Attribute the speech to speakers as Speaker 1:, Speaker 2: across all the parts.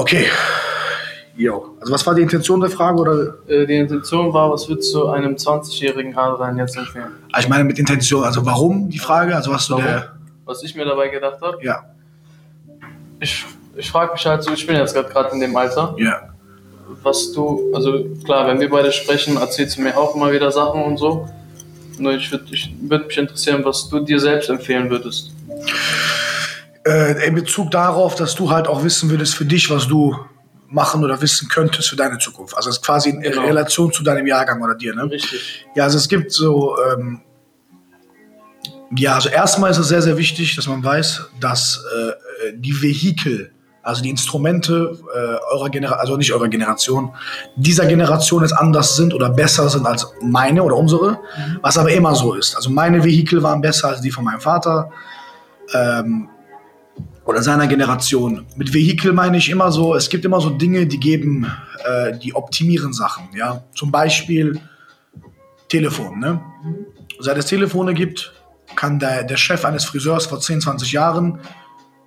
Speaker 1: Okay. Jo. Also was war die Intention der Frage? Oder?
Speaker 2: Äh, die Intention war, was würdest du einem 20-jährigen Adrian jetzt empfehlen?
Speaker 1: Ah, Ich meine mit Intention, also warum die Frage? Also was
Speaker 2: Warum?
Speaker 1: der.
Speaker 2: Was ich mir dabei gedacht habe?
Speaker 1: Ja,
Speaker 2: Ich, ich frage mich halt so, ich bin jetzt gerade in dem Alter,
Speaker 1: ja.
Speaker 2: was du, also klar, wenn wir beide sprechen, erzählst du mir auch immer wieder Sachen und so. Nur ich würde ich würd mich interessieren, was du dir selbst empfehlen würdest.
Speaker 1: Äh, in Bezug darauf, dass du halt auch wissen würdest für dich, was du machen oder wissen könntest für deine Zukunft. Also es ist quasi in
Speaker 2: Genau.
Speaker 1: Relation zu deinem Jahrgang oder dir, ne?
Speaker 2: Richtig.
Speaker 1: Ja, also es gibt so, ähm, ja, also erstmal ist es sehr, sehr wichtig, dass man weiß, dass äh, die Vehikel, also die Instrumente äh, eurer Generation, also nicht eurer Generation, dieser Generation jetzt anders sind oder besser sind als meine oder unsere, was aber immer so ist. Also meine Vehikel waren besser als die von meinem Vater ähm, oder seiner Generation. Mit Vehikel meine ich immer so, es gibt immer so Dinge, die geben, äh, die optimieren Sachen. Ja, zum Beispiel Telefon. Ne? Seit es Telefone gibt, kann der, der Chef eines Friseurs vor 10, 20 Jahren,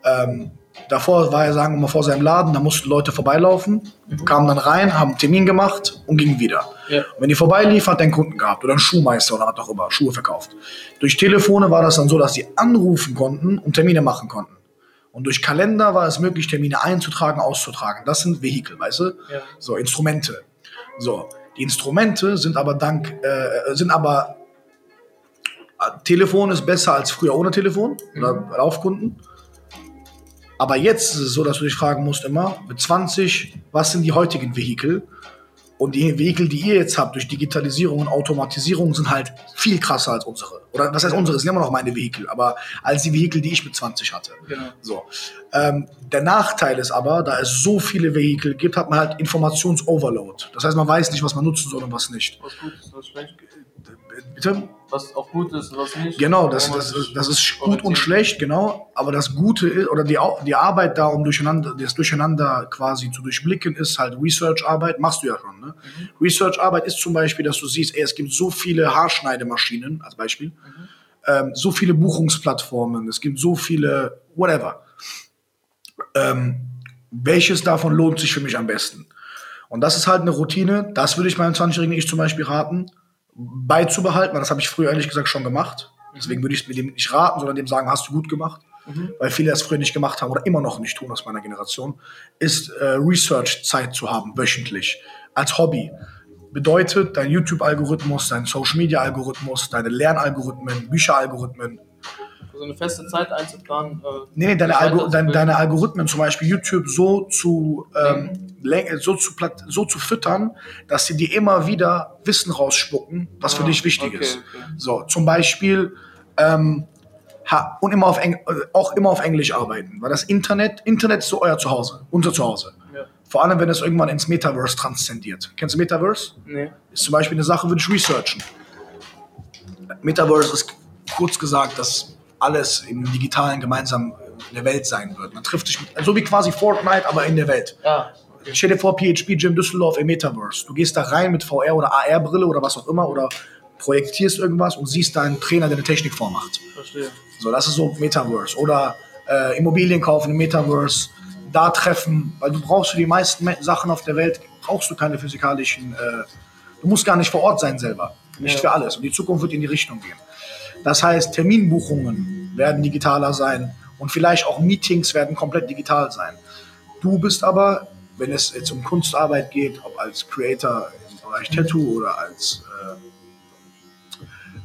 Speaker 1: ähm, davor war er, sagen wir mal, vor seinem Laden, da mussten Leute vorbeilaufen, kamen dann rein, haben einen Termin gemacht und gingen wieder.
Speaker 2: Ja.
Speaker 1: Und wenn die vorbeilief, hat er einen Kunden gehabt oder einen Schuhmeister oder was auch immer, Schuhe verkauft. Durch Telefone war das dann so, dass sie anrufen konnten und Termine machen konnten. Und durch Kalender war es möglich, Termine einzutragen, auszutragen. Das sind Vehikel, weißt du?
Speaker 2: Ja.
Speaker 1: So, Instrumente. So, die Instrumente sind aber dank, äh, sind aber, äh, Telefon ist besser als früher ohne Telefon oder Laufkunden. Aber jetzt ist es so, dass du dich fragen musst immer, mit 20, was sind die heutigen Vehikel? Und die Vehikel, die ihr jetzt habt durch Digitalisierung und Automatisierung, sind halt viel krasser als unsere. Oder was heißt unsere? sind immer noch meine Vehikel, aber als die Vehikel, die ich mit 20 hatte.
Speaker 2: Genau.
Speaker 1: So. Ähm, der Nachteil ist aber, da es so viele Vehikel gibt, hat man halt Informationsoverload. Das heißt, man weiß nicht, was man nutzen soll und was nicht.
Speaker 2: Was gut ist, was schlecht.
Speaker 1: Bitte?
Speaker 2: Was auch gut ist, was nicht.
Speaker 1: Genau, das, das, das ist gut und schlecht, genau. Aber das Gute ist, oder die, die Arbeit da, um durcheinander, das Durcheinander quasi zu durchblicken, ist halt Research-Arbeit. Machst du ja schon, ne? Research-Arbeit ist zum Beispiel, dass du siehst, ey, es gibt so viele Haarschneidemaschinen, als Beispiel, ähm, so viele Buchungsplattformen, es gibt so viele, whatever. Ähm, welches davon lohnt sich für mich am besten? Und das ist halt eine Routine, das würde ich meinem 20-jährigen Ich zum Beispiel raten, beizubehalten, weil das habe ich früher ehrlich gesagt schon gemacht. Deswegen würde ich es mir dem nicht raten, sondern dem sagen, hast du gut gemacht. Weil viele das früher nicht gemacht haben oder immer noch nicht tun aus meiner Generation, ist äh, Research-Zeit zu haben, wöchentlich, als Hobby. Bedeutet, dein YouTube-Algorithmus, dein Social-Media-Algorithmus, deine Lernalgorithmen, Bücheralgorithmen,
Speaker 2: So eine feste Zeit einzuplanen. Äh,
Speaker 1: Nee, nee, deine, Algo deine, deine Algorithmen, zum Beispiel YouTube, so zu, ähm, läng- so, zu so zu füttern, dass sie dir immer wieder Wissen rausspucken, was für
Speaker 2: Ah,
Speaker 1: dich wichtig
Speaker 2: okay,
Speaker 1: ist.
Speaker 2: okay.
Speaker 1: So, zum Beispiel ähm, ha, und immer auf Eng äh, auch immer auf Englisch arbeiten, weil das Internet, Internet ist so euer Zuhause, unser Zuhause.
Speaker 2: Ja.
Speaker 1: Vor allem, wenn es irgendwann ins Metaverse transzendiert. Kennst du Metaverse?
Speaker 2: Nee.
Speaker 1: ist zum Beispiel eine Sache, würde ich researchen. Metaverse ist kurz gesagt, dass alles im Digitalen gemeinsam in der Welt sein wird. Man trifft sich mit, so wie quasi Fortnite, aber in der Welt.
Speaker 2: Ja.
Speaker 1: Stell dir vor, PHP Gym Düsseldorf im Metaverse. Du gehst da rein mit VR oder AR-Brille oder was auch immer oder projektierst irgendwas und siehst deinen Trainer, der eine Technik vormacht.
Speaker 2: Verstehe.
Speaker 1: So, das ist so Metaverse. Oder äh, Immobilien kaufen im Metaverse, da treffen, weil du brauchst für die meisten Me- Sachen auf der Welt, brauchst du keine physikalischen, äh, du musst gar nicht vor Ort sein selber. Nicht
Speaker 2: Ja.
Speaker 1: für alles. Und die Zukunft wird in die Richtung gehen. Das heißt, Terminbuchungen werden digitaler sein und vielleicht auch Meetings werden komplett digital sein. Du bist aber, wenn es jetzt um Kunstarbeit geht, ob als Creator im Bereich Tattoo oder als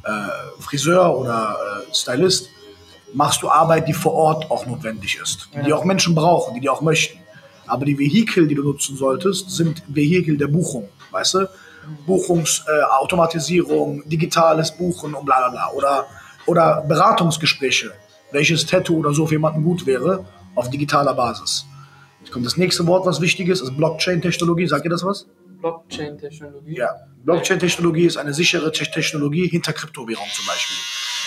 Speaker 1: äh, äh, Friseur oder äh, Stylist, machst du Arbeit, die vor Ort auch notwendig ist, die
Speaker 2: Ja.
Speaker 1: auch Menschen brauchen, die die auch möchten. Aber die Vehikel, die du nutzen solltest, sind Vehikel der Buchung, weißt du? Buchungsautomatisierung, äh, digitales Buchen und bla bla bla. Oder, oder Beratungsgespräche, welches Tattoo oder so für jemanden gut wäre, auf digitaler Basis. Jetzt kommt das nächste Wort, was wichtig ist, ist Blockchain-Technologie. Sagt ihr das was?
Speaker 2: Blockchain-Technologie.
Speaker 1: Ja. Blockchain-Technologie ist eine sichere Te- Technologie hinter Kryptowährung zum Beispiel.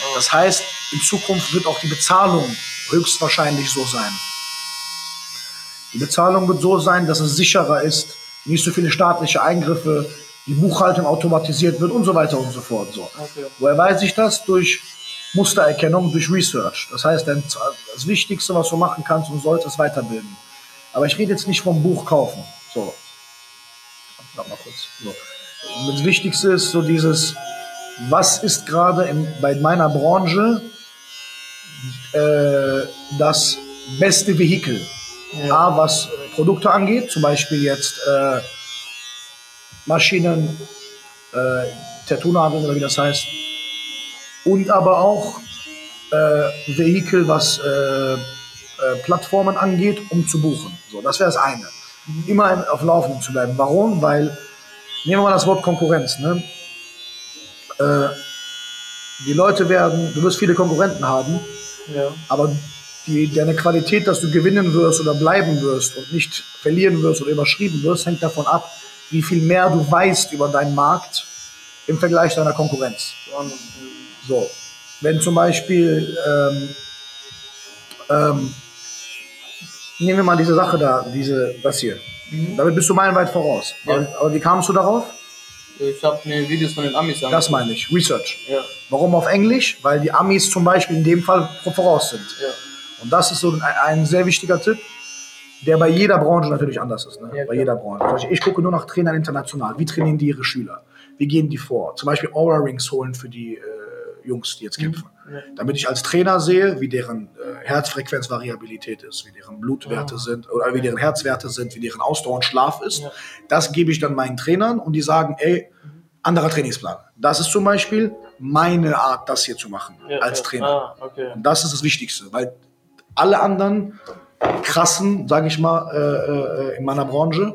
Speaker 2: Oh.
Speaker 1: Das heißt, in Zukunft wird auch die Bezahlung höchstwahrscheinlich so sein. Die Bezahlung wird so sein, dass es sicherer ist, nicht so viele staatliche Eingriffe, die Buchhaltung automatisiert wird und so weiter und so fort. So.
Speaker 2: Okay.
Speaker 1: Woher weiß ich das? Durch Mustererkennung, durch Research. Das heißt, das Wichtigste, was du machen kannst und sollst, ist weiterbilden. Aber ich rede jetzt nicht vom Buch kaufen. So. Warte mal kurz. So. Das Wichtigste ist so dieses, was ist gerade in- bei meiner Branche äh, das beste Vehikel? A, was Produkte angeht, zum Beispiel jetzt äh, Maschinen, äh, Tattoo-Nadeln oder wie das heißt. Und aber auch äh, Vehikel, was äh, äh, Plattformen angeht, um zu buchen. So, das wäre das eine. Immer auf Laufenden zu bleiben. Warum? Weil, nehmen wir mal das Wort Konkurrenz. Ne? Äh, die Leute werden, du wirst viele Konkurrenten haben,
Speaker 2: Ja.
Speaker 1: aber die, deine Qualität, dass du gewinnen wirst oder bleiben wirst und nicht verlieren wirst oder überschrieben wirst, hängt davon ab, wie viel mehr du weißt über deinen Markt im Vergleich deiner Konkurrenz. So, wenn zum Beispiel, ähm, ähm, nehmen wir mal diese Sache da, diese, das hier. Damit bist du meilenweit voraus.
Speaker 2: Ja.
Speaker 1: Aber, aber wie kamst du darauf?
Speaker 2: Ich habe mir Videos von den Amis angeguckt.
Speaker 1: Das meine ich, Research.
Speaker 2: Ja,
Speaker 1: Warum auf Englisch? Weil die Amis zum Beispiel in dem Fall voraus sind.
Speaker 2: ja.
Speaker 1: Und das ist so ein, ein sehr wichtiger Tipp, der bei jeder Branche natürlich anders ist. Ne?
Speaker 2: Ja,
Speaker 1: bei jeder Branche. Beispiel, Ich gucke nur nach Trainern international. Wie trainieren die ihre Schüler? Wie gehen die vor? Zum Beispiel Aura Rings holen für die äh, Jungs, die jetzt kämpfen.
Speaker 2: Mhm. Ja.
Speaker 1: Damit ich als Trainer sehe, wie deren äh, Herzfrequenzvariabilität ist, wie deren Blutwerte
Speaker 2: Ah.
Speaker 1: sind oder wie deren Herzwerte sind, wie deren Ausdauer und Schlaf ist.
Speaker 2: Ja.
Speaker 1: Das gebe ich dann meinen Trainern und die sagen, ey, anderer Trainingsplan. Das ist zum Beispiel meine Art, das hier zu machen
Speaker 2: ja
Speaker 1: als
Speaker 2: ja.
Speaker 1: Trainer.
Speaker 2: Ah, okay.
Speaker 1: Und das ist das Wichtigste, weil alle anderen krassen, sage ich mal, äh, äh, in meiner Branche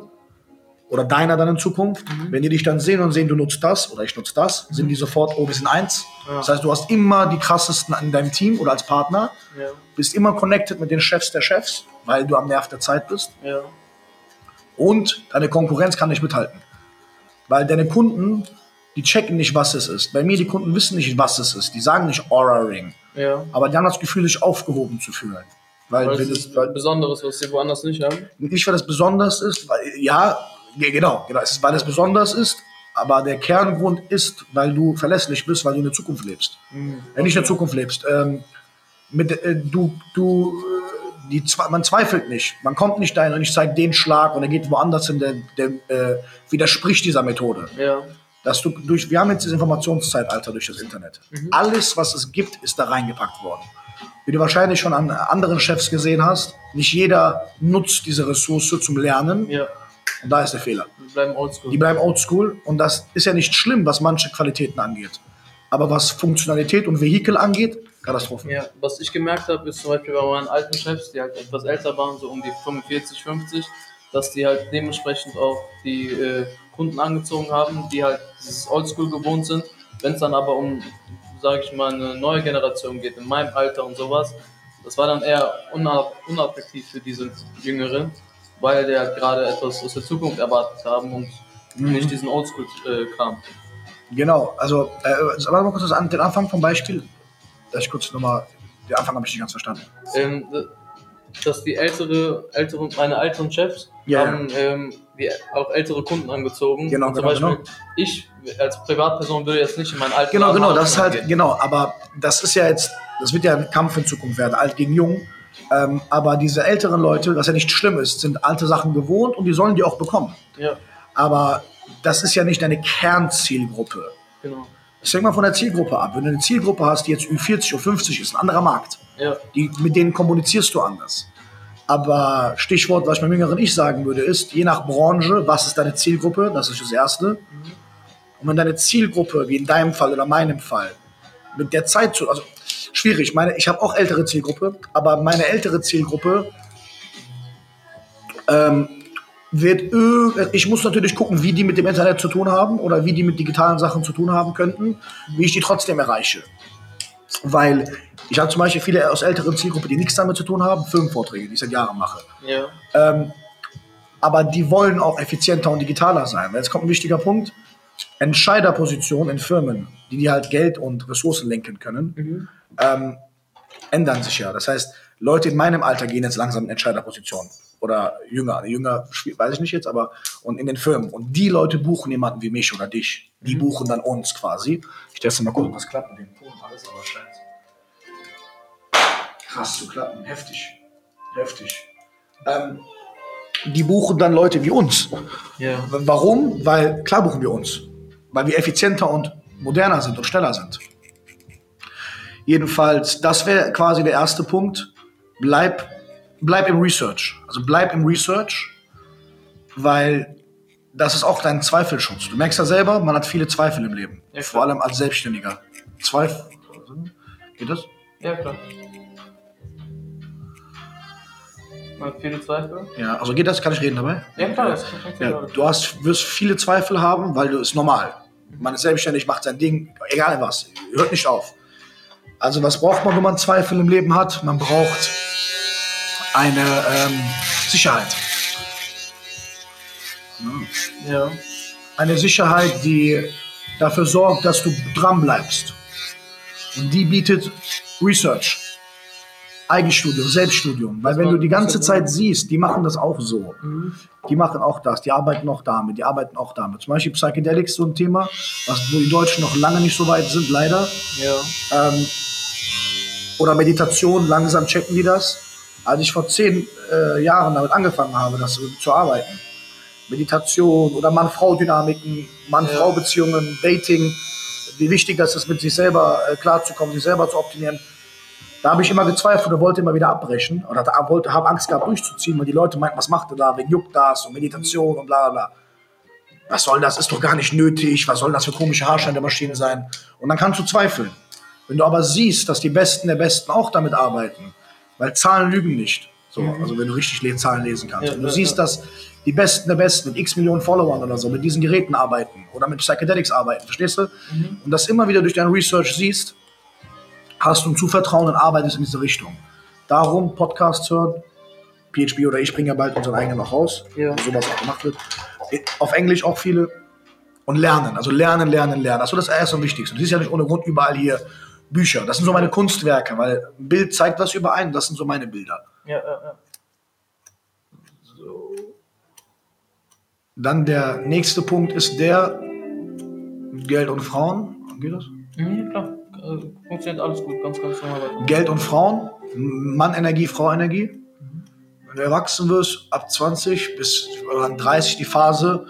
Speaker 1: oder deiner dann in Zukunft, wenn die dich dann sehen und sehen, du nutzt das oder ich nutze das, sind die sofort, oh, wir sind eins.
Speaker 2: Ja.
Speaker 1: Das heißt, du hast immer die krassesten in deinem Team oder als Partner,
Speaker 2: Ja,
Speaker 1: bist immer connected mit den Chefs der Chefs, weil du am Nerv der Zeit bist
Speaker 2: ja.
Speaker 1: und deine Konkurrenz kann nicht mithalten. Weil deine Kunden, die checken nicht, was es ist. Bei mir, die Kunden wissen nicht, was es ist. Die sagen nicht Aura Ring. Aber die haben das Gefühl, sich aufgehoben zu fühlen. Weil,
Speaker 2: Weil es
Speaker 1: weil,
Speaker 2: Besonderes, was sie woanders nicht haben.
Speaker 1: nicht, weil es besonders ist, weil, ja, ge- genau, genau, es ist, weil es besonders ist, aber der Kerngrund ist, weil du verlässlich bist, weil du in der Zukunft lebst. Äh, nicht in der Zukunft lebst. Ähm, mit, äh, du, du, äh, die, man zweifelt nicht. Man kommt nicht dahin und ich zeige den Schlag und er geht woanders hin, der, der äh, widerspricht dieser Methode.
Speaker 2: Ja.
Speaker 1: Dass du durch, wir haben jetzt das Informationszeitalter durch das Internet. Alles, was es gibt, ist da reingepackt worden. Wie du wahrscheinlich schon an anderen Chefs gesehen hast, nicht jeder nutzt diese Ressource zum Lernen.
Speaker 2: Ja.
Speaker 1: Und da ist der Fehler.
Speaker 2: Wir bleiben oldschool.
Speaker 1: Die bleiben oldschool und das ist ja nicht schlimm, was manche Qualitäten angeht. Aber was Funktionalität und Vehikel angeht, Katastrophen.
Speaker 2: Ja, was ich gemerkt habe, ist zum Beispiel bei meinen alten Chefs, die halt etwas älter waren, so um die 45, 50, dass die halt dementsprechend auch die äh, Kunden angezogen haben, die halt dieses Oldschool gewohnt sind. Wenn es dann aber um, sage ich mal, eine neue Generation geht, in meinem Alter und sowas, das war dann eher una- unattraktiv für diese Jüngeren, weil die halt gerade etwas aus der Zukunft erwartet haben und nicht diesen Oldschool-Kram.
Speaker 1: Genau, also, äh, aber mal kurz an, den Anfang vom Beispiel, dass ich kurz nochmal, den Anfang habe ich nicht ganz verstanden.
Speaker 2: ähm, dass die ältere, ältere, meine älteren Chefs
Speaker 1: Ja,
Speaker 2: haben ähm, die auch ältere Kunden angezogen.
Speaker 1: Genau,
Speaker 2: zum
Speaker 1: genau,
Speaker 2: Beispiel, ich als Privatperson würde jetzt nicht in meinen alten
Speaker 1: Genau,
Speaker 2: Laden
Speaker 1: genau, das ist halt,
Speaker 2: gehen.
Speaker 1: genau, aber das ist ja jetzt, das wird ja ein Kampf in Zukunft werden, alt gegen jung. Ähm, aber diese älteren Leute, was ja nicht schlimm ist, sind alte Sachen gewohnt und die sollen die auch bekommen.
Speaker 2: Ja,
Speaker 1: Aber das ist ja nicht deine Kernzielgruppe.
Speaker 2: genau.
Speaker 1: Das hängt mal von der Zielgruppe ab. Wenn du eine Zielgruppe hast, die jetzt Ü40, Ü50 ist, ein anderer Markt.
Speaker 2: Ja,
Speaker 1: Die, mit denen kommunizierst du anders. Aber Stichwort, was ich meinem jüngeren Ich sagen würde, ist, je nach Branche, was ist deine Zielgruppe? Das ist das Erste. Und wenn deine Zielgruppe, wie in deinem Fall oder meinem Fall, mit der Zeit zu, also schwierig, meine, ich habe auch ältere Zielgruppe, aber meine ältere Zielgruppe ähm, wird, ich muss natürlich gucken, wie die mit dem Internet zu tun haben oder wie die mit digitalen Sachen zu tun haben könnten, wie ich die trotzdem erreiche. Weil ich habe zum Beispiel viele aus älteren Zielgruppe, die nichts damit zu tun haben, Firmenvorträge, die ich seit Jahren mache.
Speaker 2: ja,
Speaker 1: Ähm, aber die wollen auch effizienter und digitaler sein. Jetzt kommt ein wichtiger Punkt. Entscheiderpositionen in Firmen, die die halt Geld und Ressourcen lenken können, ähm, ändern sich ja. Das heißt, Leute in meinem Alter gehen jetzt langsam in Entscheiderpositionen. Oder jünger. Jünger, weiß ich nicht jetzt, aber und in den Firmen. Und die Leute buchen jemanden wie mich oder dich. Die buchen dann uns quasi. Ich teste mal kurz, ob das klappt mit dem Ton. Alles aber scheiße. Krass zu klappen. Heftig. Heftig. Ähm, die buchen dann Leute wie uns.
Speaker 2: Ja.
Speaker 1: Warum? Weil, klar buchen wir uns. Weil wir effizienter und moderner sind und schneller sind. Jedenfalls, das wäre quasi der erste Punkt. Bleib, bleib im Research. Also bleib im Research, weil das ist auch dein Zweifelschutz. Du merkst ja selber, man hat viele Zweifel im Leben.
Speaker 2: Ja.
Speaker 1: Vor allem als Selbstständiger. Zweifel. Geht das?
Speaker 2: Ja, klar. Viele Zweifel.
Speaker 1: Ja, also geht das? Kann ich reden dabei?
Speaker 2: Ja, klar, das
Speaker 1: Ja, du hast, wirst viele Zweifel haben, weil du ist normal. Man ist selbstständig, macht sein Ding, egal was, hört nicht auf. Also was braucht man, wenn man Zweifel im Leben hat? Man braucht eine ähm, Sicherheit.
Speaker 2: Ja.
Speaker 1: Eine Sicherheit, die dafür sorgt, dass du dran bleibst. Und die bietet Research, Eigenstudium, Selbststudium. Weil wenn du die ganze Zeit siehst, die machen das auch so. Die machen auch das, die arbeiten auch damit, die arbeiten auch damit. Zum Beispiel Psychedelics, so ein Thema, was, wo die Deutschen noch lange nicht so weit sind, leider.
Speaker 2: Ja.
Speaker 1: Ähm, oder Meditation, langsam checken die das. Als ich vor zehn äh, Jahren damit angefangen habe, das zu arbeiten, Meditation oder Mann-Frau-Dynamiken, Mann-Frau-Beziehungen, Dating, wie wichtig das ist, mit sich selber äh, klarzukommen, sich selber zu optimieren. Da habe ich immer gezweifelt und wollte immer wieder abbrechen oder wollte, habe Angst gehabt durchzuziehen, weil die Leute meinten, was macht ihr da, wen juckt das und Meditation und bla bla. Was soll das? Ist doch gar nicht nötig. Was soll das für komische Haarschneidemaschinen sein? Und dann kannst du zweifeln. Wenn du aber siehst, dass die Besten der Besten auch damit arbeiten, weil Zahlen lügen nicht. So, also wenn du richtig le Zahlen lesen kannst.
Speaker 2: Ja,
Speaker 1: wenn du
Speaker 2: ja,
Speaker 1: siehst,
Speaker 2: ja.
Speaker 1: dass die Besten der Besten mit x Millionen Followern oder so mit diesen Geräten arbeiten oder mit Psychedelics arbeiten, verstehst du? Und das immer wieder durch dein Research siehst, hast du ein Zuvertrauen und arbeitest in diese Richtung. Darum Podcasts hören, PHP oder ich bringe ja bald unseren eigenen noch raus,
Speaker 2: Ja.
Speaker 1: wo sowas auch gemacht wird. Auf Englisch auch viele. Und lernen, also lernen, lernen, lernen. Das ist so das erste und wichtigste. Du siehst ja nicht ohne Grund überall hier Bücher. Das sind so meine Kunstwerke, weil ein Bild zeigt was überein. Das sind so meine Bilder.
Speaker 2: Ja, ja, ja.
Speaker 1: Dann der nächste Punkt ist der Geld und Frauen. Geht das?
Speaker 2: Mhm, ja, klar. Äh, Funktioniert alles gut, ganz, ganz normal weiter.
Speaker 1: Geld und Frauen, Mann-Energie, Frau-Energie. Wenn du erwachsen wirst, ab 20 bis oder dann 30 die Phase,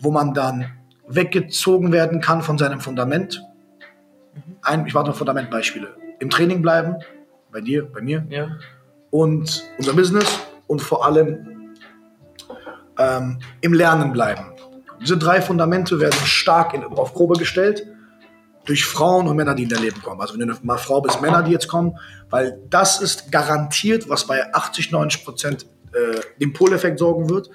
Speaker 1: wo man dann weggezogen werden kann von seinem Fundament. Ein, ich warte noch Fundamentbeispiele. Im Training bleiben, bei dir, bei mir,
Speaker 2: Ja.
Speaker 1: und unser Business und vor allem ähm, im Lernen bleiben. Diese drei Fundamente werden stark in, auf Probe gestellt durch Frauen und Männer, die in dein Leben kommen. Also wenn du eine mal Frau bist, Männer, die jetzt kommen, weil das ist garantiert, was bei 80, 90 Prozent äh, dem Poleffekt sorgen wird.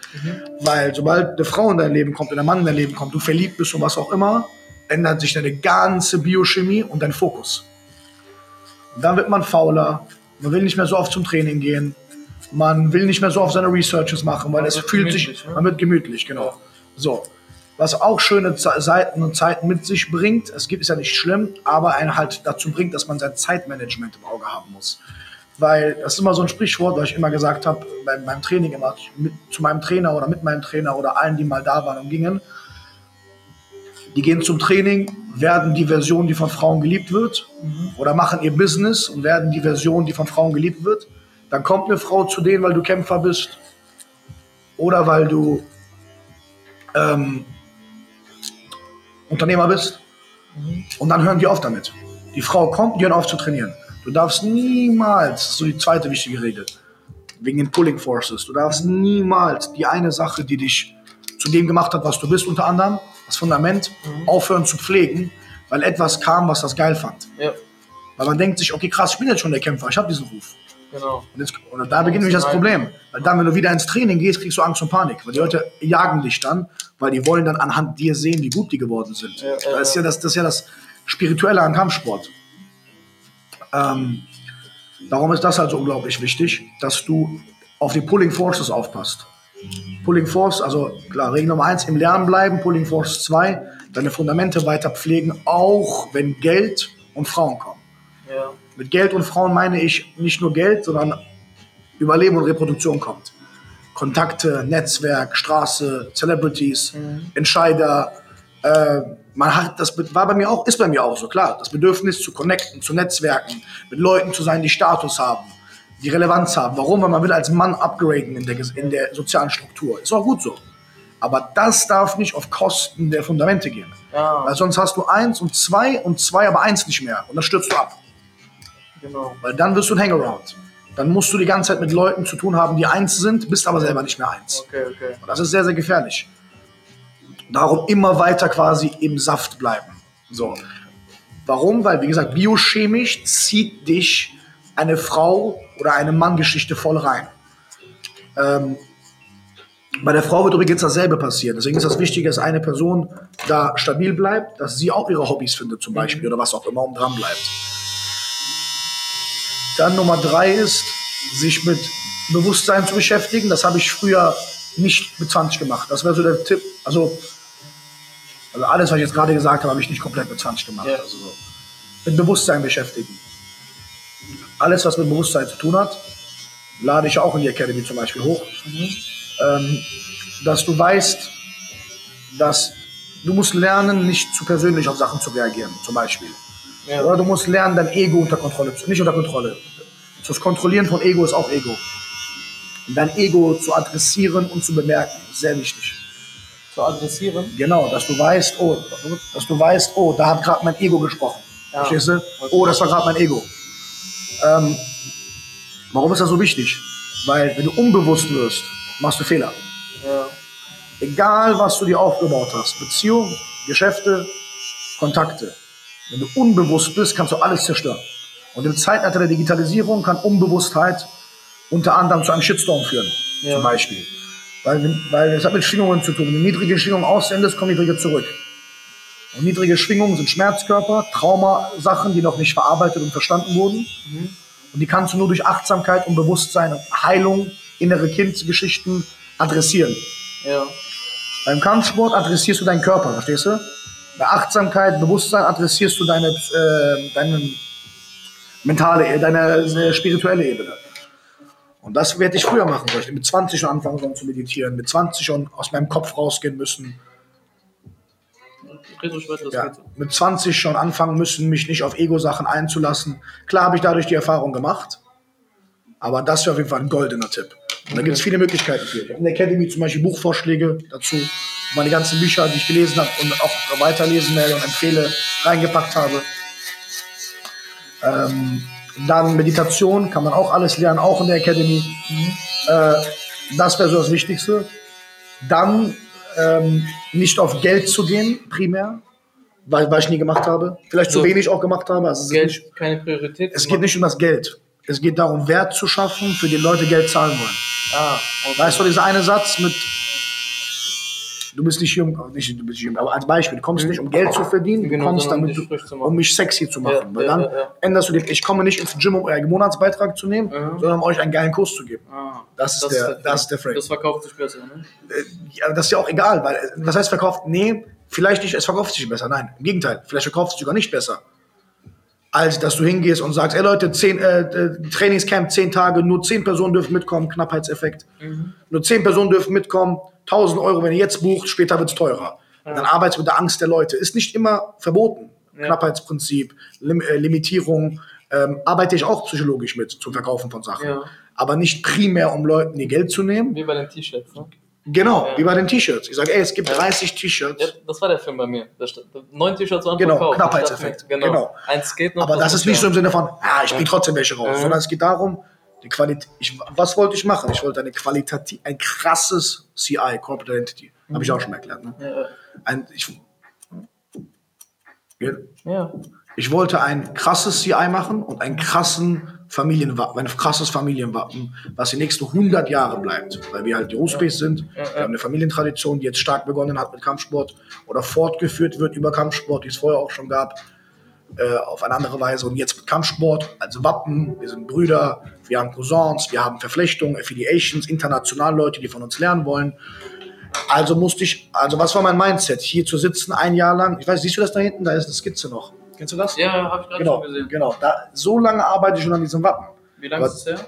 Speaker 1: Weil sobald eine Frau in dein Leben kommt, und ein Mann in dein Leben kommt, du verliebt bist und was auch immer, ändert sich deine ganze Biochemie und dein Fokus. Und dann wird man fauler, man will nicht mehr so oft zum Training gehen, man will nicht mehr so oft seine Researches machen, weil
Speaker 2: Man
Speaker 1: es fühlt sich,
Speaker 2: ne?
Speaker 1: man wird gemütlich, genau. So. Was auch schöne Seiten und Zeiten mit sich bringt, es gibt, ist ja nicht schlimm, aber einen halt dazu bringt, dass man sein Zeitmanagement im Auge haben muss. Weil das ist immer so ein Sprichwort, was ich immer gesagt habe, bei meinem Training immer, mit, zu meinem Trainer oder mit meinem Trainer oder allen, die mal da waren und gingen. Die gehen zum Training, werden die Version, die von Frauen geliebt wird, oder machen ihr Business und werden die Version, die von Frauen geliebt wird. Dann kommt eine Frau zu denen, weil du Kämpfer bist oder weil du ähm, Unternehmer bist. Und dann hören die auf damit. Die Frau kommt, die hören auf zu trainieren. Du darfst niemals, das ist so die zweite wichtige Regel, wegen den Pulling Forces, du darfst niemals die eine Sache, die dich zu dem gemacht hat, was du bist, unter anderem, das Fundament, aufhören zu pflegen, weil etwas kam, was das geil fand.
Speaker 2: Ja,
Speaker 1: Weil man denkt sich, okay, krass, ich bin jetzt schon der Kämpfer, ich habe diesen Ruf.
Speaker 2: Genau.
Speaker 1: Und, jetzt, und da beginnt nämlich das Problem. Weil dann, wenn du wieder ins Training gehst, kriegst du Angst und Panik. Weil die Leute jagen dich dann, weil die wollen dann anhand dir sehen, wie gut die geworden sind.
Speaker 2: Ja, ja,
Speaker 1: das, ist ja das, das ist ja das Spirituelle an Kampfsport. Ähm, darum ist das halt so unglaublich wichtig, dass du auf die Pulling Forces aufpasst. Pulling Force, also klar, Regel Nummer eins, im Lernen bleiben, Pulling Force 2, deine Fundamente weiter pflegen, auch wenn Geld und Frauen kommen.
Speaker 2: Ja.
Speaker 1: Mit Geld und Frauen meine ich nicht nur Geld, sondern Überleben und Reproduktion kommt. Kontakte, Netzwerk, Straße, Celebrities, Entscheider. Äh, man hat, das war bei mir auch, ist bei mir auch so, klar. Das Bedürfnis zu connecten, zu Netzwerken, mit Leuten zu sein, die Status haben, die Relevanz haben. Warum? Weil man will als Mann upgraden in der, in der sozialen Struktur. Ist auch gut so. Aber das darf nicht auf Kosten der Fundamente gehen.
Speaker 2: Ja,
Speaker 1: Weil sonst hast du eins und zwei und zwei, aber eins nicht mehr. Und dann stürzt du ab.
Speaker 2: Genau.
Speaker 1: Weil dann wirst du ein Hangaround. Dann musst du die ganze Zeit mit Leuten zu tun haben, die eins sind, bist aber selber nicht mehr eins.
Speaker 2: Okay, okay.
Speaker 1: Und das ist sehr, sehr gefährlich. Darum immer weiter quasi im Saft bleiben. So. Warum? Weil, wie gesagt, biochemisch zieht dich eine Frau oder eine Mann-Geschichte voll rein. Ähm, bei der Frau wird übrigens dasselbe passieren. Deswegen ist das Wichtige, dass eine Person da stabil bleibt, dass sie auch ihre Hobbys findet, zum Beispiel, oder was auch immer, und dran bleibt. Dann Nummer drei ist, sich mit Bewusstsein zu beschäftigen. Das habe ich früher nicht mit 20 gemacht. Das wäre so der Tipp. Also, also alles, was ich jetzt gerade gesagt habe, habe ich nicht komplett mit 20 gemacht.
Speaker 2: Ja.
Speaker 1: Also so. Mit Bewusstsein beschäftigen. Alles, was mit Bewusstsein zu tun hat, lade ich auch in die Academy zum Beispiel hoch. Ähm, dass du weißt, dass du musst lernen, nicht zu persönlich auf Sachen zu reagieren, zum Beispiel.
Speaker 2: Ja.
Speaker 1: Oder du musst lernen, dein Ego unter Kontrolle zu, nicht unter Kontrolle. Das Kontrollieren von Ego ist auch Ego. Und dein Ego zu adressieren und zu bemerken, ist sehr wichtig.
Speaker 2: Zu adressieren.
Speaker 1: Genau, dass du weißt, oh, dass du weißt, oh, da hat gerade mein Ego gesprochen.
Speaker 2: Ja.
Speaker 1: Verstehst du? Oh, das war gerade mein Ego. Ähm, warum ist das so wichtig? Weil, wenn du unbewusst wirst, machst du Fehler.
Speaker 2: Ja.
Speaker 1: Egal, was du dir aufgebaut hast, Beziehung, Geschäfte, Kontakte. Wenn du unbewusst bist, kannst du alles zerstören. Und im Zeitalter der Digitalisierung kann Unbewusstheit unter anderem zu einem Shitstorm führen,
Speaker 2: Ja.
Speaker 1: zum Beispiel. Weil, weil es hat mit Schwingungen zu tun. Wenn du niedrige Schwingungen aussendest, kommen niedrige zurück. Und niedrige Schwingungen sind Schmerzkörper, Traumasachen, die noch nicht verarbeitet und verstanden wurden. Und die kannst du nur durch Achtsamkeit und Bewusstsein und Heilung, innere Kindgeschichten adressieren.
Speaker 2: Ja.
Speaker 1: Beim Kampfsport adressierst du deinen Körper, verstehst du? Bei Achtsamkeit, Bewusstsein adressierst du deine, äh, deine mentale, deine äh, spirituelle Ebene. Und das werde ich früher machen. Ich mit 20 schon anfangen sollen zu meditieren, mit 20 schon aus meinem Kopf rausgehen müssen. Ja, mit 20 schon anfangen müssen, mich nicht auf Ego-Sachen einzulassen. Klar habe ich dadurch die Erfahrung gemacht, aber das wäre auf jeden Fall ein goldener Tipp. Und da gibt es viele Möglichkeiten für. Ich habe in der Academy zum Beispiel Buchvorschläge dazu, meine ganzen Bücher, die ich gelesen habe und auch weiterlesen werde und empfehle, reingepackt habe. Ähm, dann Meditation, kann man auch alles lernen, auch in der Academy. Äh, das wäre so das Wichtigste. Dann ähm, nicht auf Geld zu gehen, primär, weil, weil ich nie gemacht habe. Vielleicht zu
Speaker 2: So.
Speaker 1: wenig auch gemacht habe. Also es, ist nicht,
Speaker 2: Geld, keine Priorität.
Speaker 1: es geht nicht um das Geld. Es geht darum, Wert zu schaffen, für die Leute Geld zahlen wollen.
Speaker 2: Ah, okay.
Speaker 1: Weißt du, dieser eine Satz mit, du bist nicht jung, nicht, du bist nicht jung, aber als Beispiel, du kommst nicht, um Geld zu verdienen, du
Speaker 2: Genau,
Speaker 1: kommst
Speaker 2: sondern
Speaker 1: damit,
Speaker 2: um dich
Speaker 1: du,
Speaker 2: machen.
Speaker 1: um mich sexy zu machen.
Speaker 2: Ja,
Speaker 1: Weil
Speaker 2: ja,
Speaker 1: dann
Speaker 2: ja, ja.
Speaker 1: änderst du den, ich komme nicht ins Gym, um einen Monatsbeitrag zu nehmen,
Speaker 2: Mhm.
Speaker 1: sondern um euch einen geilen Kurs zu geben.
Speaker 2: Ah,
Speaker 1: Das ist der- das ist der Frame.
Speaker 2: Das verkauft sich besser, ne?
Speaker 1: Ja, das ist ja auch egal, weil, äh, was heißt verkauft? Nee, vielleicht nicht, es verkauft sich besser. Nein, im Gegenteil, vielleicht verkauft es sich sogar nicht besser. Als dass du hingehst und sagst, ey Leute, zehn, äh, äh, Trainingscamp, zehn Tage, nur zehn Personen dürfen mitkommen, Knappheitseffekt.
Speaker 2: Mhm.
Speaker 1: Nur zehn Personen dürfen mitkommen, 1000 Euro, wenn ihr jetzt bucht, später wird es teurer. Dann arbeitest du mit der Angst der Leute. Ist nicht immer verboten.
Speaker 2: Ja.
Speaker 1: Knappheitsprinzip, Lim äh, Limitierung, ähm, arbeite ich auch psychologisch mit zum Verkaufen von Sachen.
Speaker 2: Ja.
Speaker 1: Aber nicht primär, um Leuten ihr Geld zu nehmen,
Speaker 2: Wie bei den T-Shirts, ne?
Speaker 1: Genau,
Speaker 2: Ja.
Speaker 1: wie bei den T-Shirts. Ich sage, ey, es gibt
Speaker 2: Ja.
Speaker 1: 30 T-Shirts.
Speaker 2: Ja, das war der Film bei mir. Da stand- Neun T-Shirts waren
Speaker 1: Genau,
Speaker 2: verkauft.
Speaker 1: Knappheitseffekt.
Speaker 2: Dachte Genau.
Speaker 1: Genau.
Speaker 2: Eins geht noch.
Speaker 1: Aber das ist nicht so im Sinne von, ah, ich bringe trotzdem welche raus,
Speaker 2: Ja.
Speaker 1: sondern es geht darum, Qualität. Ich, was wollte ich machen? Ich wollte eine qualitativ, ein krasses CI, Corporate Identity. Habe ich auch schon erklärt. Ne?
Speaker 2: Ja,
Speaker 1: Ein, ich,
Speaker 2: ja.
Speaker 1: ich wollte ein krasses CI machen und einen krassen Familienwappen, ein krasses Familienwappen, was die nächsten 100 Jahre bleibt. Weil wir halt die Rußbase sind.
Speaker 2: Ja.
Speaker 1: Wir haben eine Familientradition, die jetzt stark begonnen hat mit Kampfsport oder fortgeführt wird über Kampfsport, die es vorher auch schon gab, äh, auf eine andere Weise. Und jetzt mit Kampfsport als Wappen. Wir sind Brüder, wir haben Cousins, wir haben Verflechtungen, Affiliations, international Leute, die von uns lernen wollen. Also musste ich, also was war mein Mindset? Hier zu sitzen ein Jahr lang. Ich weiß, siehst du das da hinten? Da ist eine Skizze noch. Kennst du das?
Speaker 2: Ja, habe ich gerade
Speaker 1: Genau,
Speaker 2: schon gesehen.
Speaker 1: genau. Da, so lange arbeite ich schon an diesem Wappen.
Speaker 2: Wie lange ist es her?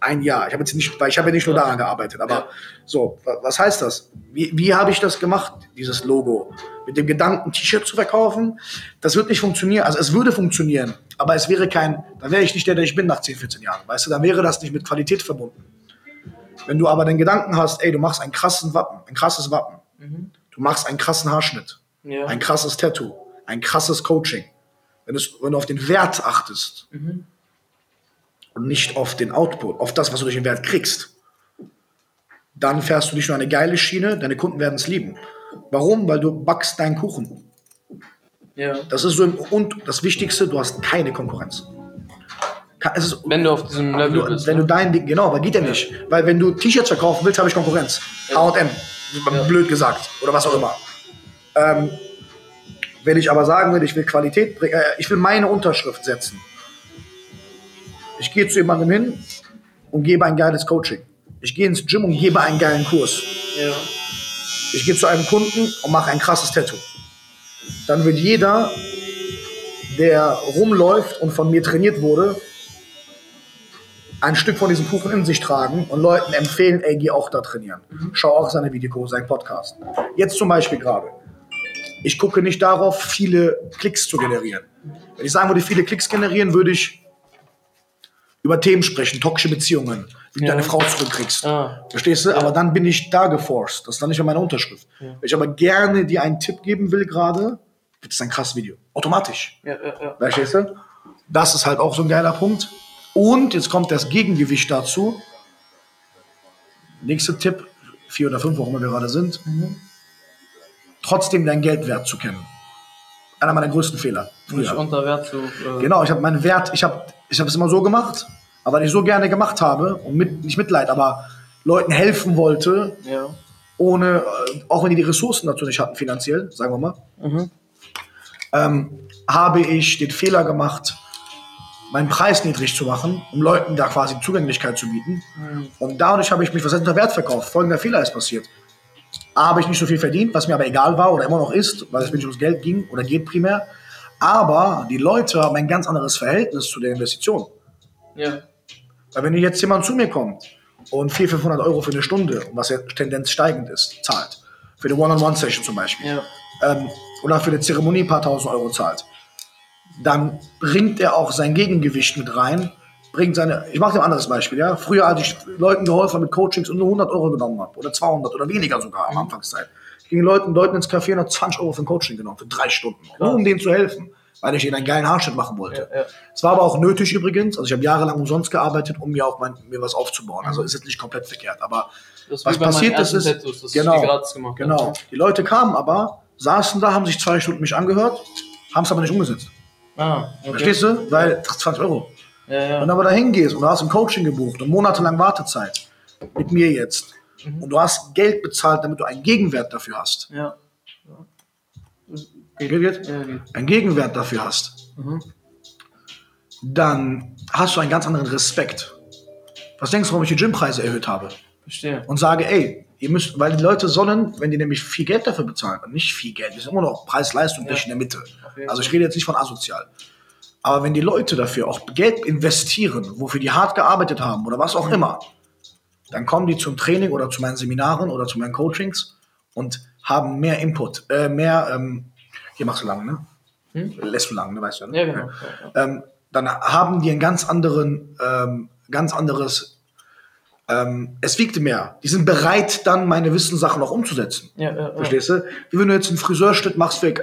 Speaker 1: Ein Jahr. Ich habe jetzt nicht, weil ich habe ja nicht nur daran gearbeitet. Aber
Speaker 2: Ja.
Speaker 1: so, wa- was heißt das? Wie, wie habe ich das gemacht, dieses Logo? Mit dem Gedanken, T-Shirt zu verkaufen? Das wird nicht funktionieren. Also es würde funktionieren, aber es wäre kein, dann wäre ich nicht der, der ich bin nach 10, 14 Jahren, weißt du, dann wäre das nicht mit Qualität verbunden. Wenn du aber den Gedanken hast, ey, du machst einen krassen Wappen, ein krasses Wappen, du machst einen krassen Haarschnitt,
Speaker 2: Ja.
Speaker 1: ein krasses Tattoo, ein krasses Coaching, wenn, es, wenn du auf den Wert achtest und nicht auf den Output, auf das, was du durch den Wert kriegst, dann fährst du nicht nur eine geile Schiene, deine Kunden werden es lieben. Warum? Weil du backst deinen Kuchen.
Speaker 2: ja.
Speaker 1: Das ist so im, und das Wichtigste, du hast keine Konkurrenz. Ist,
Speaker 2: Wenn du auf diesem Level
Speaker 1: du,
Speaker 2: bist.
Speaker 1: wenn du
Speaker 2: ne?
Speaker 1: dein Ding, genau, aber geht ja nicht. Weil wenn du T-Shirts verkaufen willst, habe ich Konkurrenz. H&M,
Speaker 2: Ja.
Speaker 1: blöd gesagt. Oder was auch immer. Ähm, wenn ich aber sagen will, ich will Qualität bringen, äh, ich will meine Unterschrift setzen. Ich gehe zu jemandem hin und gebe ein geiles Coaching. Ich gehe ins Gym und gebe einen geilen Kurs.
Speaker 2: ja.
Speaker 1: Ich gehe zu einem Kunden und mache ein krasses Tattoo. Dann wird jeder, der rumläuft und von mir trainiert wurde, ein Stück von diesem Kuchen in sich tragen und Leuten empfehlen, ey, geh auch da trainieren. Schau auch seine Videos, seinen Podcast. Jetzt zum Beispiel gerade. Ich gucke nicht darauf, viele Klicks zu generieren. Wenn ich sagen würde, viele Klicks generieren, würde ich über Themen sprechen, toxische Beziehungen, wie du
Speaker 2: Ja.
Speaker 1: deine Frau zurückkriegst.
Speaker 2: Ah.
Speaker 1: Verstehst du? Aber dann bin ich da geforst. Das ist dann nicht mehr meine Unterschrift. Wenn ich aber gerne dir einen Tipp geben will gerade, wird es ein krasses Video. Automatisch.
Speaker 2: Ja, ja, ja.
Speaker 1: Verstehst du? Das ist halt auch so ein geiler Punkt. Und jetzt kommt das Gegengewicht dazu. Nächster Tipp, vier oder fünf, wo wir gerade sind. Trotzdem deinen Geldwert zu kennen. Einer meiner größten Fehler.
Speaker 2: Nicht unter Wert zu. Äh,
Speaker 1: Genau, ich habe meinen Wert, ich habe ich hab es immer so gemacht, aber weil ich so gerne gemacht habe und mit, nicht Mitleid, aber Leuten helfen wollte,
Speaker 2: Ja.
Speaker 1: ohne, äh, auch wenn die die Ressourcen dazu nicht hatten, finanziell, sagen wir mal, ähm, habe ich den Fehler gemacht, meinen Preis niedrig zu machen, um Leuten da quasi Zugänglichkeit zu bieten. Und dadurch habe ich mich was unter Wert verkauft. Folgender Fehler ist passiert. A, habe ich nicht so viel verdient, was mir aber egal war oder immer noch ist, weil es mir nicht ums Geld ging oder geht primär. Aber die Leute haben ein ganz anderes Verhältnis zu der Investition.
Speaker 2: Ja.
Speaker 1: Weil wenn jetzt jemand zu mir kommt und 400, 500 Euro für eine Stunde, was ja Tendenz steigend ist, zahlt, für eine One-on-One-Session zum Beispiel,
Speaker 2: Ja.
Speaker 1: ähm, oder für eine Zeremonie ein paar tausend Euro zahlt, dann bringt er auch sein Gegengewicht mit rein, bringt seine, ich mache dir ein anderes Beispiel, ja, früher als ich Leuten geholfen habe mit Coachings und nur 100 Euro genommen habe, oder 200 oder weniger sogar am Anfangszeit, ging Leuten, Leuten ins Café und habe 20 Euro für ein Coaching genommen, für drei Stunden, nur um denen zu helfen, weil ich ihnen einen geilen Haarschnitt machen wollte.
Speaker 2: Ja, ja.
Speaker 1: Es war aber auch nötig übrigens, also ich habe jahrelang umsonst gearbeitet, um mir auch mein, mir was aufzubauen, also ist jetzt nicht komplett verkehrt, aber
Speaker 2: Das
Speaker 1: was passiert ist, ist
Speaker 2: Tattoos, dass
Speaker 1: genau,
Speaker 2: ich die
Speaker 1: genau. Die Leute kamen aber, saßen da, haben sich zwei Stunden mich angehört, haben es aber nicht umgesetzt.
Speaker 2: Ah, okay.
Speaker 1: Verstehst du? Weil 20 Euro.
Speaker 2: Ja, ja.
Speaker 1: Wenn du aber da hingehst und du hast ein Coaching gebucht und monatelang Wartezeit mit mir jetzt
Speaker 2: Mhm.
Speaker 1: und du hast Geld bezahlt, damit du einen Gegenwert dafür hast.
Speaker 2: Ja.
Speaker 1: Geht, geht?
Speaker 2: Ja, geht.
Speaker 1: Einen Gegenwert dafür hast,
Speaker 2: Mhm.
Speaker 1: dann hast du einen ganz anderen Respekt. Was denkst du, warum ich die Gympreise erhöht habe?
Speaker 2: Verstehe.
Speaker 1: und sage, ey, ihr müsst, weil die Leute sollen, wenn die nämlich viel Geld dafür bezahlen, und nicht viel Geld, das ist immer noch Preis-Leistung
Speaker 2: Ja.
Speaker 1: in der Mitte. Also ich rede jetzt nicht von asozial. Aber wenn die Leute dafür auch Geld investieren, wofür die hart gearbeitet haben oder was auch
Speaker 2: Mhm.
Speaker 1: immer, dann kommen die zum Training oder zu meinen Seminaren oder zu meinen Coachings und haben mehr Input, äh, mehr, ähm, hier machst du lang, ne? Lässt du lang, ne, weißt du? Ne?
Speaker 2: Hm? Ja, genau. Ja, ja.
Speaker 1: ähm, dann haben die einen ganz anderen, ähm, ganz anderes, ähm, es wiegt mehr. Die sind bereit, dann meine Wissenssachen auch umzusetzen.
Speaker 2: Ja, ja, ja.
Speaker 1: Verstehst du? Wie wenn du jetzt ein Friseurstück machst für äh,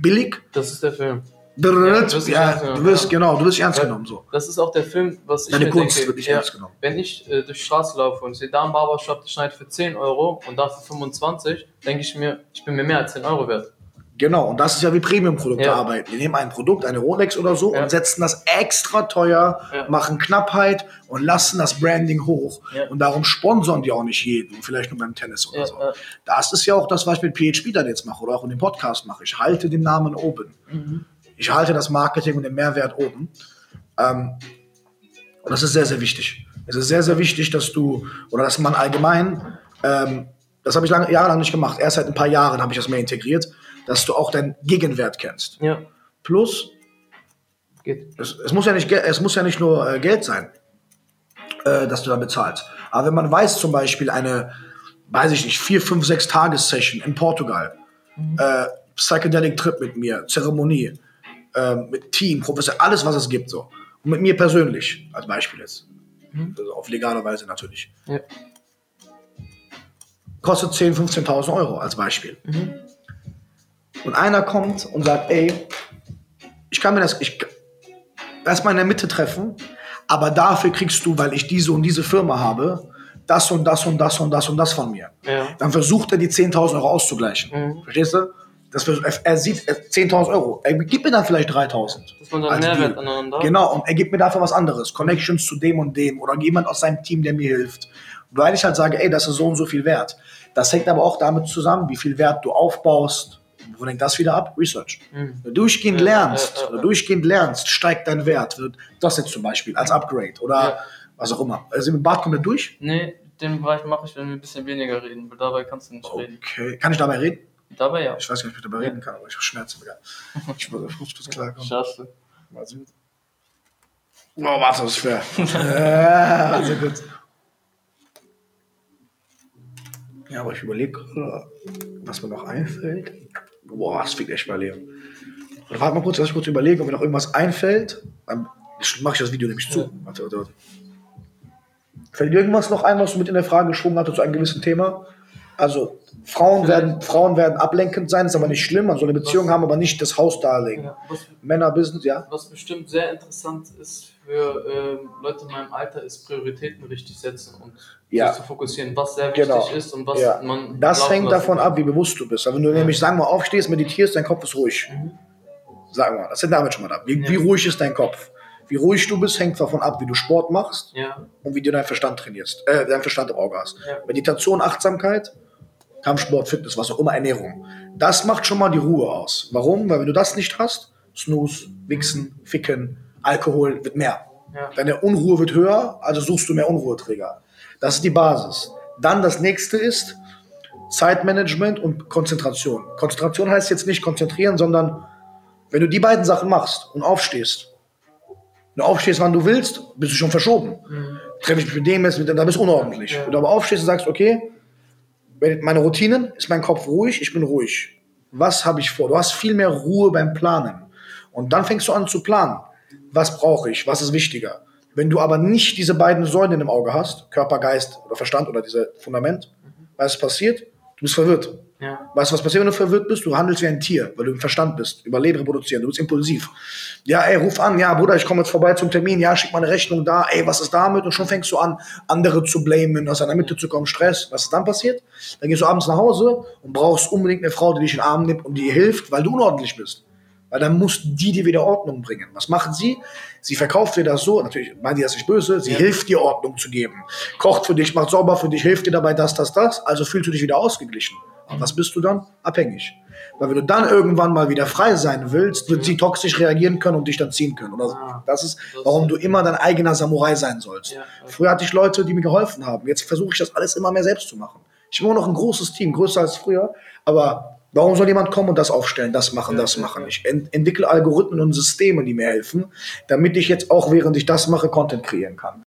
Speaker 1: billig,
Speaker 2: Das ist der Film.
Speaker 1: Ja,
Speaker 2: du wirst nicht ernst
Speaker 1: du
Speaker 2: genommen,
Speaker 1: wirst,
Speaker 2: ja.
Speaker 1: genau, du wirst ernst
Speaker 2: Ja.
Speaker 1: genommen, so.
Speaker 2: Das ist auch der Film, was ich
Speaker 1: Deine Kunst
Speaker 2: denke.
Speaker 1: wird nicht
Speaker 2: ja,
Speaker 1: ernst genommen.
Speaker 2: Wenn ich äh, durch die Straße laufe und sehe da einen Barbershop, der schneidet für 10 Euro und dafür 25, denke ich mir, ich bin mir mehr als 10 Euro wert.
Speaker 1: Genau, und das ist ja wie Premium-Produkte
Speaker 2: Ja.
Speaker 1: arbeiten. Die nehmen ein Produkt, eine Rolex oder so
Speaker 2: Ja.
Speaker 1: und setzen das extra teuer,
Speaker 2: Ja.
Speaker 1: machen Knappheit und lassen das Branding hoch.
Speaker 2: Ja.
Speaker 1: Und darum sponsern die auch nicht jeden, vielleicht nur beim Tennis oder
Speaker 2: Ja,
Speaker 1: so.
Speaker 2: ja.
Speaker 1: Das ist ja auch das, was ich mit PHP dann jetzt mache oder auch in dem Podcast mache. Ich halte den Namen oben.
Speaker 2: Mhm.
Speaker 1: Ich halte das Marketing und den Mehrwert oben. Ähm, und das ist sehr, sehr wichtig. Es ist sehr, sehr wichtig, dass du, oder dass man allgemein, ähm, das habe ich lange, jahrelang nicht gemacht, erst seit ein paar Jahren habe ich das mehr integriert, dass du auch deinen Gegenwert kennst.
Speaker 2: Ja,
Speaker 1: Plus,
Speaker 2: geht.
Speaker 1: es, es, muss, ja nicht, es muss ja nicht nur äh, Geld sein, äh, dass du dann bezahlst. Aber wenn man weiß, zum Beispiel eine, weiß ich nicht, vier, fünf, sechs Tages-Session in Portugal, äh, Psychedelic Trip mit mir, Zeremonie, ähm, mit Team, Professor, alles, was es gibt, so. Und mit mir persönlich, als Beispiel jetzt. Also auf legale Weise natürlich.
Speaker 2: Ja.
Speaker 1: Kostet 10.000, 15.000 Euro als Beispiel. Und einer kommt und sagt, ey, ich kann mir das, ich erstmal in der Mitte treffen, aber dafür kriegst du, weil ich diese und diese Firma habe, das und das und das und das und das von mir.
Speaker 2: Ja.
Speaker 1: Dann versucht er die 10.000 Euro auszugleichen.
Speaker 2: Mhm.
Speaker 1: Verstehst du? Das er, sieht äh, 10.000 Euro. Er gibt mir dann vielleicht 3.000.
Speaker 2: Dass man dann Mehrwert aneinander.
Speaker 1: Genau, und er gibt mir dafür was anderes. Connections zu dem und dem oder jemand aus seinem Team, der mir hilft. Weil ich halt sage, ey, das ist so und so viel wert. Das hängt aber auch damit zusammen, wie viel Wert du aufbaust. Wo hängt das wieder ab? Research.
Speaker 2: Mhm.
Speaker 1: Wenn du durchgehend lernst,
Speaker 2: ja, ja, ja.
Speaker 1: durchgehend lernst, steigt dein Wert. Das jetzt zum Beispiel als Upgrade oder was auch immer. Also mit Bart kommt er durch?
Speaker 2: Nee, den Bereich mache ich, wenn wir ein bisschen weniger reden, weil dabei kannst du nicht reden.
Speaker 1: Okay. Kann ich dabei reden?
Speaker 2: Dabei ja.
Speaker 1: Ich weiß nicht, ob ich dabei reden kann, aber ich habe Schmerzen. Digga. Ich muss, ich muss das klarkommen.
Speaker 2: Scheiße.
Speaker 1: Mal sehen. Oh, warte, das ist schwer. ja, also gut. Ja, aber ich überlege, was mir noch einfällt. Boah, das fickt echt Leben. Oder Warte mal kurz, lass ich kurz überlegen, ob mir noch irgendwas einfällt. Dann mache ich das Video nämlich zu.
Speaker 2: Ja.
Speaker 1: Warte, warte, warte. Fällt dir irgendwas noch ein, was du mit in der Frage geschwungen hattest zu einem gewissen Thema? Also, Frauen werden, Frauen werden ablenkend sein, ist aber nicht schlimm. Man soll eine Beziehung haben, aber nicht das Haus darlegen.
Speaker 2: Ja, was,
Speaker 1: Männer-Business, ja.
Speaker 2: was bestimmt sehr interessant ist für ähm, Leute in meinem Alter, ist Prioritäten richtig setzen und
Speaker 1: Ja.
Speaker 2: sich zu fokussieren, was sehr wichtig
Speaker 1: Genau.
Speaker 2: ist und was
Speaker 1: Ja.
Speaker 2: man.
Speaker 1: Das hängt davon
Speaker 2: kann.
Speaker 1: ab, wie bewusst du bist. Aber wenn du nämlich, sagen wir mal, aufstehst, meditierst, dein Kopf ist ruhig.
Speaker 2: Mhm.
Speaker 1: Sagen wir mal, das hängt damit schon mal ab. Wie, wie ruhig ist dein Kopf? Wie ruhig du bist, hängt davon ab, wie du Sport machst
Speaker 2: Ja,
Speaker 1: und wie du deinen Verstand trainierst, äh, deinen Verstand im Auge hast.
Speaker 2: Ja.
Speaker 1: Meditation, Achtsamkeit, Kampfsport, Fitness, was auch immer, Ernährung. Das macht schon mal die Ruhe aus. Warum? Weil wenn du das nicht hast, Snooze, Wichsen, Ficken, Alkohol wird mehr.
Speaker 2: ja.
Speaker 1: Deine Unruhe wird höher, also suchst du mehr Unruheträger. Das ist die Basis. Dann das nächste ist Zeitmanagement und Konzentration. Konzentration heißt jetzt nicht konzentrieren, sondern wenn du die beiden Sachen machst und aufstehst, wenn du aufstehst, wann du willst, bist du schon verschoben. Treffe ich mich mit dem jetzt, mit dem, da bist du unordentlich.
Speaker 2: Ja.
Speaker 1: Wenn du aber aufstehst und sagst, okay, meine Routinen, ist mein Kopf ruhig, ich bin ruhig. Was habe ich vor? Du hast viel mehr Ruhe beim Planen. Und dann fängst du an zu planen. Was brauche ich? Was ist wichtiger? Wenn du aber nicht diese beiden Säulen im Auge hast, Körper, Geist oder Verstand oder dieses Fundament, was passiert? Du bist verwirrt.
Speaker 2: Ja.
Speaker 1: Weißt du, was passiert, wenn du verwirrt bist? Du handelst wie ein Tier, weil du im Verstand bist. Überleben, reproduzieren. Du bist impulsiv. Ja, ey, ruf an. Ja, Bruder, ich komme jetzt vorbei zum Termin. Ja, schick mal eine Rechnung da. Ey, was ist damit? Und schon fängst du an, andere zu blamen, aus einer Mitte zu kommen, Stress. Was ist dann passiert? Dann gehst du abends nach Hause und brauchst unbedingt eine Frau, die dich in den Arm nimmt und dir hilft, weil du unordentlich bist. Weil dann muss die dir wieder Ordnung bringen. Was macht sie? Sie verkauft dir das so, natürlich meint die das nicht böse, sie
Speaker 2: Ja.
Speaker 1: hilft dir Ordnung zu geben. Kocht für dich, macht sauber für dich, hilft dir dabei das, das, das. Also fühlst du dich wieder ausgeglichen. Was bist du dann? Abhängig. Weil wenn du dann irgendwann mal wieder frei sein willst, wird sie toxisch reagieren können und dich dann ziehen können. Oder so.
Speaker 2: Ah.
Speaker 1: Das ist, warum du immer dein eigener Samurai sein sollst. Früher hatte ich Leute, die mir geholfen haben. Jetzt versuche ich das alles immer mehr selbst zu machen. Ich habe immer noch ein großes Team, größer als früher. Aber warum soll jemand kommen und das aufstellen, das machen, das machen? Ich ent entwickle Algorithmen und Systeme, die mir helfen, damit ich jetzt auch, während ich das mache, Content kreieren kann.